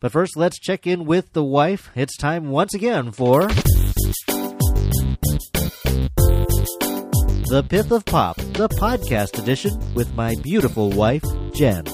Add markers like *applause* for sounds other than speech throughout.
But first, let's check in with the wife. It's time once again for. The Pith of Pop, the podcast edition with my beautiful wife, Jen.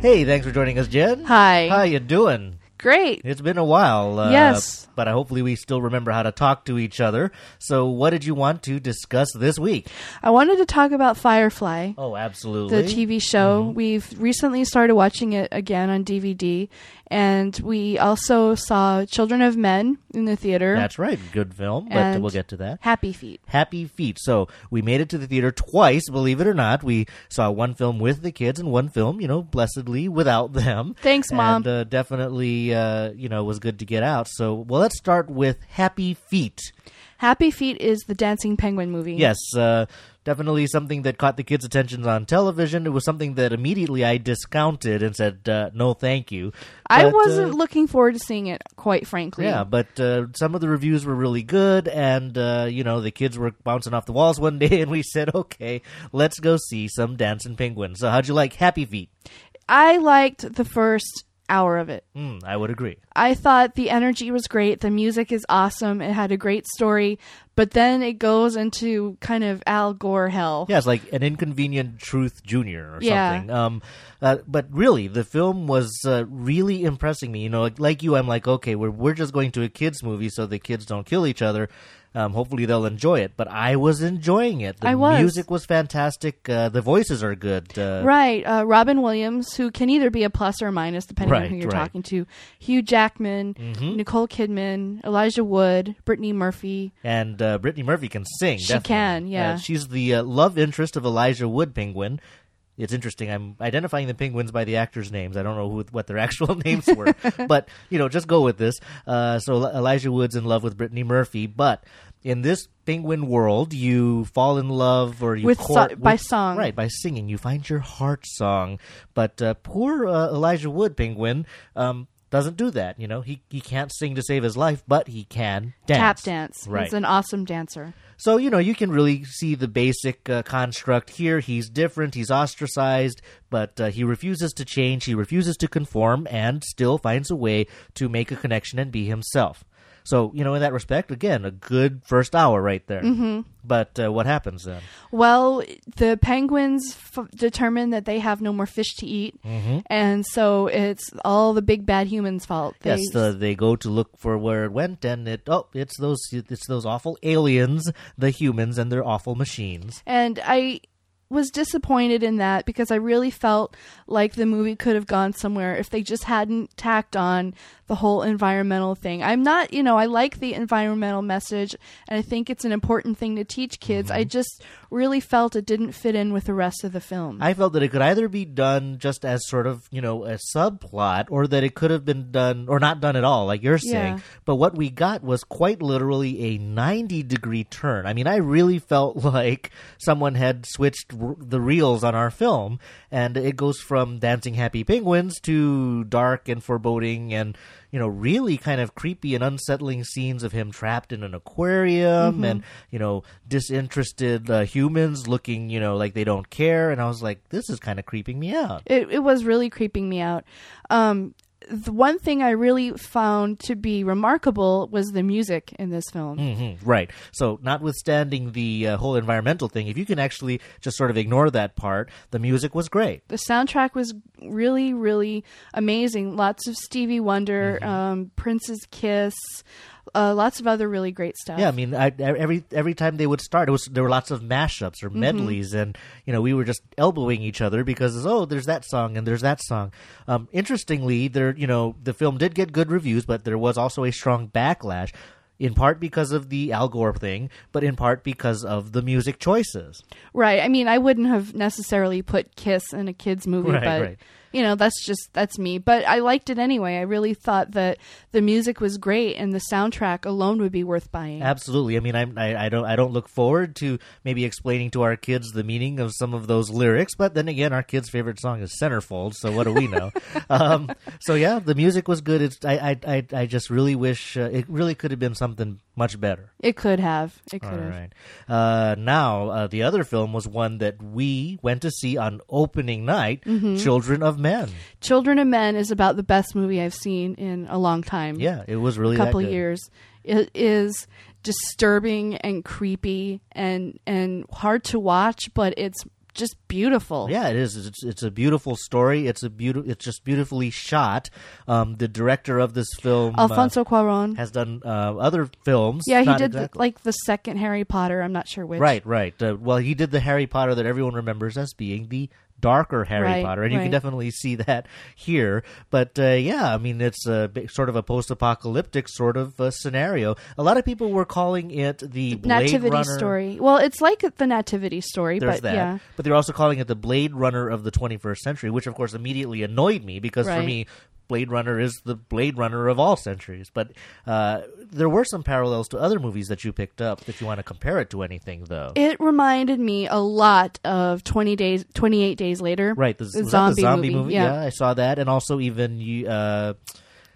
Hey, thanks for joining us, Jen. Hi. How you doing? Great. It's been a while. Uh, Yes. But hopefully we still remember how to talk to each other. So what did you want to discuss this week? I wanted to talk about Firefly, Oh, absolutely. the TV show. Mm-hmm. We've recently started watching it again on DVD, and we also saw Children of Men in the theater. That's right. Good film, but we'll get to that. Happy Feet. Happy Feet. So we made it to the theater twice, believe it or not. We saw one film with the kids and one film, you know, blessedly without them. Thanks, Mom. And uh, definitely, uh, you know, was good to get out. So, well, let's start with Happy Feet. Happy Feet is the Dancing Penguin movie. Yes, uh, definitely something that caught the kids' attention on television. It was something that immediately I discounted and said, uh, no, thank you. I But, uh, wasn't looking forward to seeing it, quite frankly. Yeah, but uh, some of the reviews were really good, and uh, you know the kids were bouncing off the walls one *laughs* day, and we said, "Okay, let's go see some dancing penguins." So, how'd you like Happy Feet? I liked the first hour of it. Mm, I would agree. I thought the energy was great. The music is awesome. It had a great story, but then it goes into kind of Al Gore hell. Yeah, it's like an inconvenient truth junior or Yeah. something. Um, uh, but really, the film was uh, really impressing me. You know, like, like you, I'm like, okay, we're we're just going to a kids movie, so the kids don't kill each other. Um, hopefully, they'll enjoy it. But I was enjoying it. The I was. music was fantastic. Uh, the voices are good. Uh, Right. Uh, Robin Williams, who can either be a plus or a minus depending on who you're right. Mm-hmm. talking to, Hugh Jackman, Nicole Kidman, Elijah Wood, Brittany Murphy. and uh, Brittany Murphy can sing. She definitely. can, yeah. Uh, she's the uh, love interest of Elijah Wood Penguin. It's interesting. I'm identifying the penguins by the actors' names. I don't know who, what their *laughs* actual *laughs* names were, but you know, just go with this. Uh, so Elijah Wood's in love with Brittany Murphy, but in this penguin world, you fall in love or you With court so- by with- song. right? By singing, you find your heart song. But uh, poor uh, Elijah Wood penguin. Um, doesn't do that, you know. He he can't sing to save his life, but he can dance. Tap dance. right? He's an awesome dancer. So, you know, you can really see the basic uh, construct here. He's different, he's ostracized, but uh, he refuses to change, he refuses to conform, and still finds a way to make a connection and be himself. So, you know, in that respect, again, a good first hour right there. Mm-hmm. But uh, what happens then? Well, the penguins f- determine that they have no more fish to eat, and so it's all the big bad humans' fault. They, yes, the, they go to look for where it went, and it oh, it's those it's those awful aliens, the humans, and their awful machines. and I was disappointed in that because I really felt like the movie could have gone somewhere if they just hadn't tacked on the whole environmental thing. I'm not, you know, I like the environmental message and I think it's an important thing to teach kids. Mm-hmm. I just really felt it didn't fit in with the rest of the film. I felt that it could either be done just as sort of, you know, a subplot or that it could have been done or not done at all, like you're saying. Yeah. But what we got was quite literally a 90 degree turn. I mean, I really felt *laughs* like someone had switched r- the reels on our film and it goes from dancing happy penguins to dark and foreboding and, you know, really kind of creepy and unsettling scenes of him trapped in an aquarium and, you know, disinterested uh, humans looking, you know, like they don't care. And I was like, this is kind of creeping me out. it, it was really creeping me out. Um, the one thing I really found to be remarkable was the music in this film. hmm right. So, notwithstanding the uh, whole environmental thing, if you can actually just sort of ignore that part, the music was great. the soundtrack was really really amazing lots of stevie wonder Mm-hmm. um, prince's kiss uh, lots of other really great stuff Yeah, I mean, I, every every time they would start, it was there were lots of mashups Mm-hmm. or medleys, and you know we were just elbowing each other because oh, there's that song and there's that song. Um, interestingly, there you know the film did get good reviews, but there was also a strong backlash. In part because of the Al Gore thing, but in part because of the music choices. right i mean i wouldn't have necessarily put kiss in a kids movie Right, but right. You know that's just that's me but i liked it anyway i really thought that the music was great and the soundtrack alone would be worth buying Absolutely. I mean, I'm, I I don't I don't look forward to maybe explaining to our kids the meaning of some of those lyrics. But then again, our kids' favorite song is Centerfold, so what do we know? *laughs* um, so yeah, the music was good. It's I I I, I just really wish uh, it really could have been something much better. It could have. It could All have. right. Uh, now, uh, the other film was one that we went to see on opening night Mm-hmm. Children of Men. Children of Men is about the best movie I've seen in a long time. Yeah, it was really a couple years. It is disturbing and creepy and and hard to watch, but it's just beautiful. Yeah, it is. It's, it's a beautiful story. It's a beautiful. It's just beautifully shot. Um, the director of this film, uh, Alfonso Cuarón. has done uh, other films. Yeah, he did exactly- like the second Harry Potter. I'm not sure which. Right, right. Uh, well, he did the Harry Potter that everyone remembers as being the darker Harry Right, Potter, and you can definitely see that here. But uh, yeah, I mean, it's a sort of a post-apocalyptic sort of uh, scenario. A lot of people were calling it the Blade Nativity Runner. story. Well, it's like the Nativity story, There's but that, yeah. but they're also calling it the Blade Runner of the 21st century, which of course immediately annoyed me because for me, Blade Runner is the Blade Runner of all centuries. But uh, there were some parallels to other movies that you picked up. If you want to compare it to anything, though, It reminded me a lot of 20 days 28 days later. Right, the, the was that zombie, the zombie movie. Yeah. I saw that, and also even you, uh,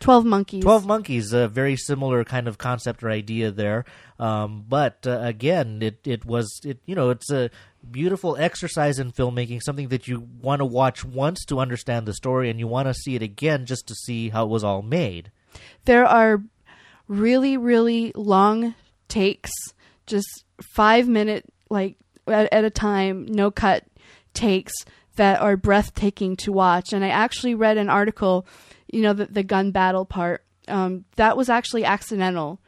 12 monkeys. Twelve Monkeys, a very similar kind of concept or idea there. Um, but uh, again, it it was it you know it's a beautiful exercise in filmmaking, something that you want to watch once to understand the story, and you want to see it again just to see how it was all made. There are really really long takes, just 5 minute like at, at a time, no cut takes that are breathtaking to watch. And I actually read an article, you know, the, the gun battle part. Um, that was actually accidental.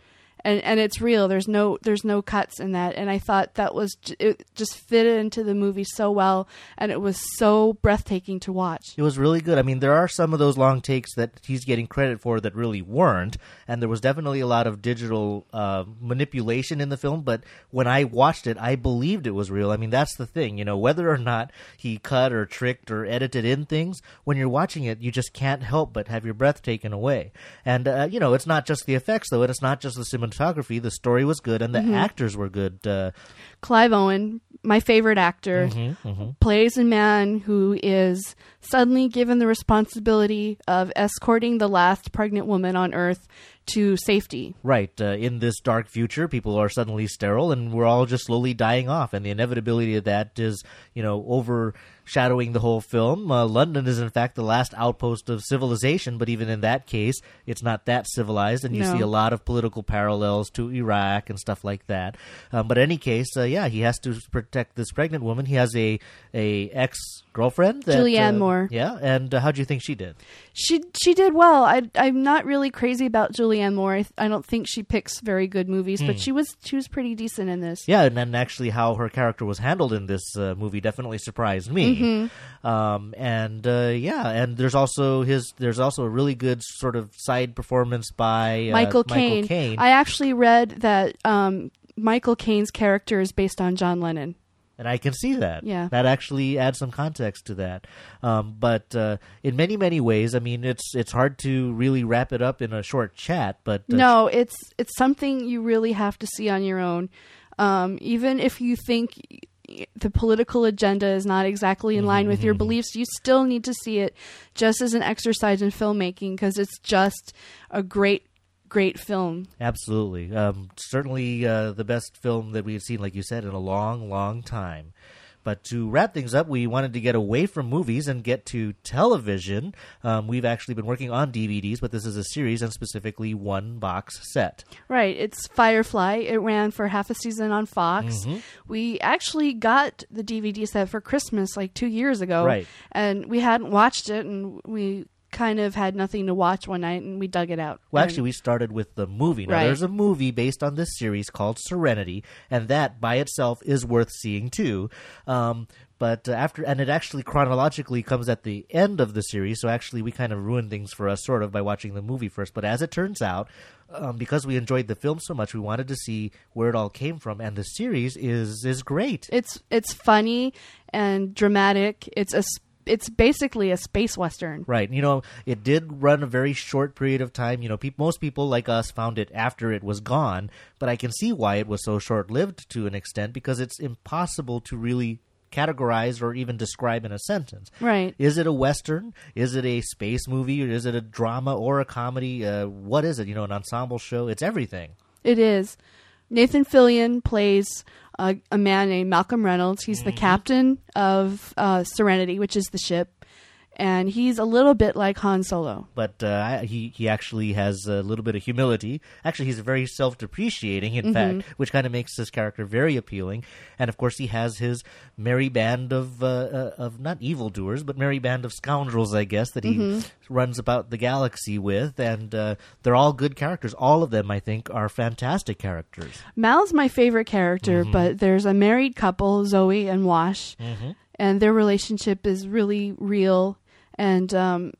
And, and it's real. There's no there's no cuts in that, and I thought that was it just fitted into the movie so well, and it was so breathtaking to watch. It was really good. I mean, there are some of those long takes that he's getting credit for that really weren't, and there was definitely a lot of digital uh, manipulation in the film. But when I watched it, I believed it was real. I mean, that's the thing, you know, whether or not he cut or tricked or edited in things, when you're watching it, you just can't help but have your breath taken away. And uh, you know, it's not just the effects though, and it's not just the cinematography. The story was good, and the actors were good. Uh, Clive Owen, my favorite actor, plays a man who is suddenly given the responsibility of escorting the last pregnant woman on Earth to safety. Right. Uh, in this dark future, people are suddenly sterile, and we're all just slowly dying off. And the inevitability of that is, you know, overshadowing the whole film. Uh, London is, in fact, the last outpost of civilization, but even in that case, it's not that civilized, and you No. see a lot of political parallels to Iraq and stuff like that. Um, but in any case, uh, yeah, he has to protect this pregnant woman. He has a a ex girlfriend, Julianne uh, Moore. Yeah, and uh, how do you think she did? She she did well. I I'm not really crazy about Julianne Moore. I, I don't think she picks very good movies, but she was she was pretty decent in this. Yeah, and then actually how her character was handled in this uh, movie definitely surprised me. Mm-hmm. Um, and uh, yeah, and there's also his there's also a really good sort of side performance by uh, Michael Caine. Caine. I actually read that um, Michael Caine's character is based on John Lennon. and I can see that. Yeah. that actually adds some context to that. Um, but uh, in many many ways, I mean, it's it's hard to really wrap it up in a short chat. But uh, No, it's it's something you really have to see on your own. Um, even if you think the political agenda is not exactly in line with your beliefs, you still need to see it just as an exercise in filmmaking because it's just a great, great film. Absolutely. Um, certainly uh, the best film that we've seen, like you said, in a long, long time. But to wrap things up, we wanted to get away from movies and get to television. Um, we've actually been working on DVDs, but this is a series and specifically one box set. Right. It's Firefly. It ran for half a season on Fox. Mm-hmm. We actually got the DVD set for Christmas like two years ago. Right. And we hadn't watched it, and we kind of had nothing to watch one night, and we dug it out. Well, actually, we started with the movie. Now, Right. there's a movie based on this series called Serenity, and that by itself is worth seeing too. Um, but uh, after, and it actually chronologically comes at the end of the series, so actually we kind of ruined things for us, sort of, by watching the movie first. But as it turns out, um, because we enjoyed the film so much, we wanted to see where it all came from, and the series is is great. It's it's funny and dramatic. It's a s- it's basically a space western. Right. You know, it did run a very short period of time. You know, peop most people like us found it after it was gone, but I can see why it was so short lived to an extent because it's impossible to really categorize or even describe in a sentence. Right. Is it a western? Is it a space movie? Or is it a drama or a comedy? Uh, what is it? You know, an ensemble show? It's everything. It is. Nathan Fillion plays a, a man named Malcolm Reynolds. He's Mm-hmm. the captain of uh, Serenity, which is the ship, and he's a little bit like Han Solo. but uh, he he actually has a little bit of humility. Actually, he's very self depreciating, in Mm-hmm. fact, which kind of makes this character very appealing. And of course, he has his merry band of uh, uh, of not evildoers, but merry band of scoundrels, I guess, that he Mm-hmm. runs about the galaxy with, and uh, they're all good characters. All of them, I think, are fantastic characters. Mal's my favorite character, Mm-hmm. but there's a married couple, Zoe and Wash, and their relationship is really real and um,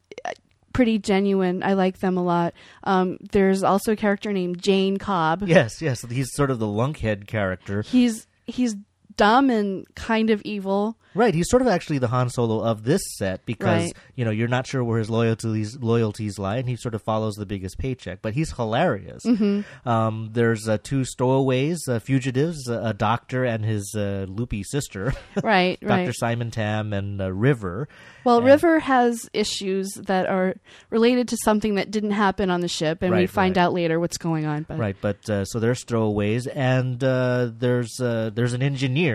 pretty genuine. I like them a lot. Um, there's also a character named Jayne Cobb. Yes, yes, he's sort of the lunkhead character. He's he's dumb and kind of evil. Right, he's sort of actually the Han Solo of this set because Right. you know you're not sure where his loyalties loyalties lie, and he sort of follows the biggest paycheck. But he's hilarious. Mm-hmm. Um, there's uh, two stowaways, uh, fugitives, uh, a doctor and his uh, loopy sister, *laughs* Right, Doctor right. Simon Tam and uh, River. Well, And- River has issues that are related to something that didn't happen on the ship, and we find right. out later what's going on. But Right, but uh, so there's stowaways, and uh, there's uh, there's an engineer.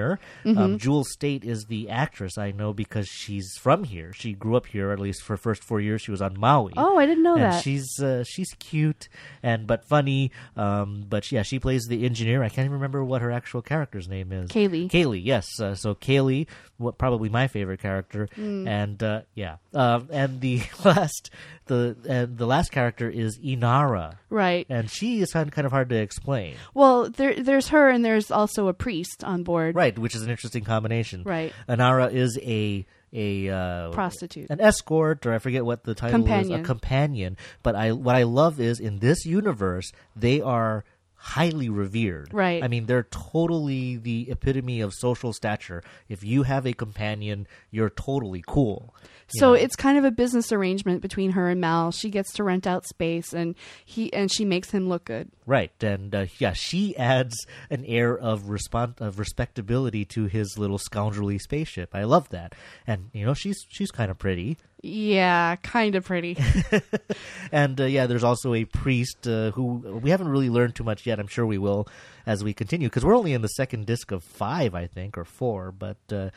Mm-hmm. Um, Jewel Staite is the actress I know because she's from here. She grew up here, at least for first four years. She was on Maui. oh, I didn't know and that. she's uh, she's cute and but funny. Um, but yeah, she plays the engineer. I can't even remember what her actual character's name is. Kaylee. Kaylee, yes. Uh, so Kaylee, what probably my favorite character, Mm. and uh, yeah, um, and the *laughs* last the and the last character is Inara, right. and she is kind kind of hard to explain, Well, there, there's her, and there's also a priest on board. Right? Which is an interesting combination. Right. Inara is a a uh, Prostitute. an escort, or I forget what the title is, a companion. But I, what I love is in this universe, they are highly revered. Right. I mean, they're totally the epitome of social stature. If you have a companion, you're totally cool. you So know? it's kind of a business arrangement between her and Mal. She gets to rent out space, and he and she makes him look good. Right, and uh, yeah, she adds an air of respon- of respectability to his little scoundrelly spaceship. I love that, and you know, she's she's kind of pretty. Yeah, kind of pretty. *laughs* And uh, yeah, there's also a priest uh, who we haven't really learned too much yet. I'm sure we will as we continue because we're only in the second disc of five, I think, or four. But uh,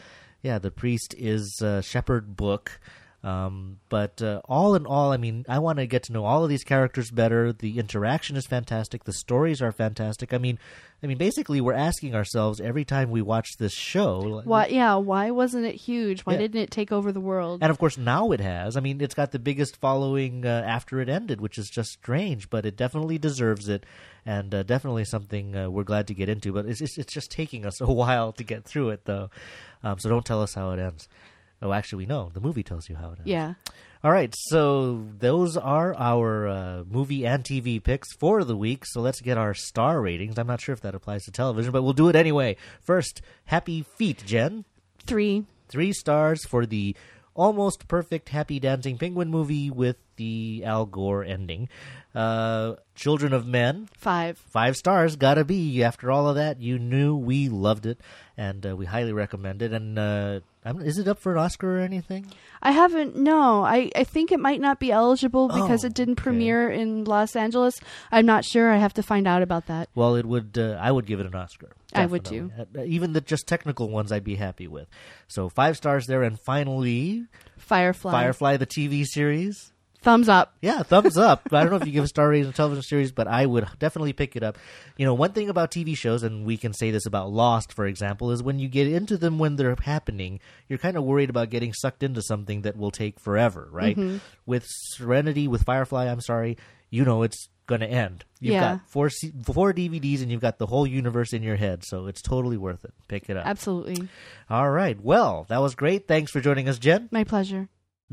yeah, the priest is Shepherd Book. Um, but uh, all in all, I mean, I want to get to know all of these characters better. The interaction is fantastic. The stories are fantastic. I mean, I mean, basically, we're asking ourselves every time we watch this show. why? Yeah, why wasn't it huge? Why Yeah. didn't it take over the world? And of course, now it has. I mean, it's got the biggest following uh, after it ended, which is just strange, but it definitely deserves it, and uh, definitely something uh, we're glad to get into. But it's, it's it's just taking us a *laughs* while to get through it, though. Um, so don't tell us how it ends. Oh, actually, we know the movie tells you how it ends. yeah. All right, so those are our uh, movie and TV picks for the week. So let's get our star ratings. I'm not sure if that applies to television, but we'll do it anyway. First, Happy Feet, Jen Three. three stars for the almost perfect Happy Dancing Penguin movie with the Al Gore ending. Uh, Children of Men, Five. five stars, gotta be. After all of that, you knew we loved it, and uh, we highly recommend it. And uh, I'm, is it up for an Oscar or anything? I haven't. No, I, I think it might not be eligible because Oh, it didn't okay. premiere in Los Angeles. I'm not sure. I have to find out about that. Well, it would. Uh, I would give it an Oscar. I would too. Uh, even the just technical ones, I'd be happy with. So five stars there, and finally, Firefly. Firefly, the TV series. Thumbs up. Yeah, thumbs up. I don't know if you give a star rating to a television series, but I would definitely pick it up. You know, one thing about TV shows, and we can say this about Lost, for example, is when you get into them when they're happening, you're kind of worried about getting sucked into something that will take forever, right? Mm-hmm. With Serenity, with Firefly, I'm sorry, you know it's going to end. You've Yeah. got four C- four DVDs, and you've got the whole universe in your head, so it's totally worth it. Pick it up. Absolutely. All right. Well, that was great. Thanks for joining us, Jen. My pleasure.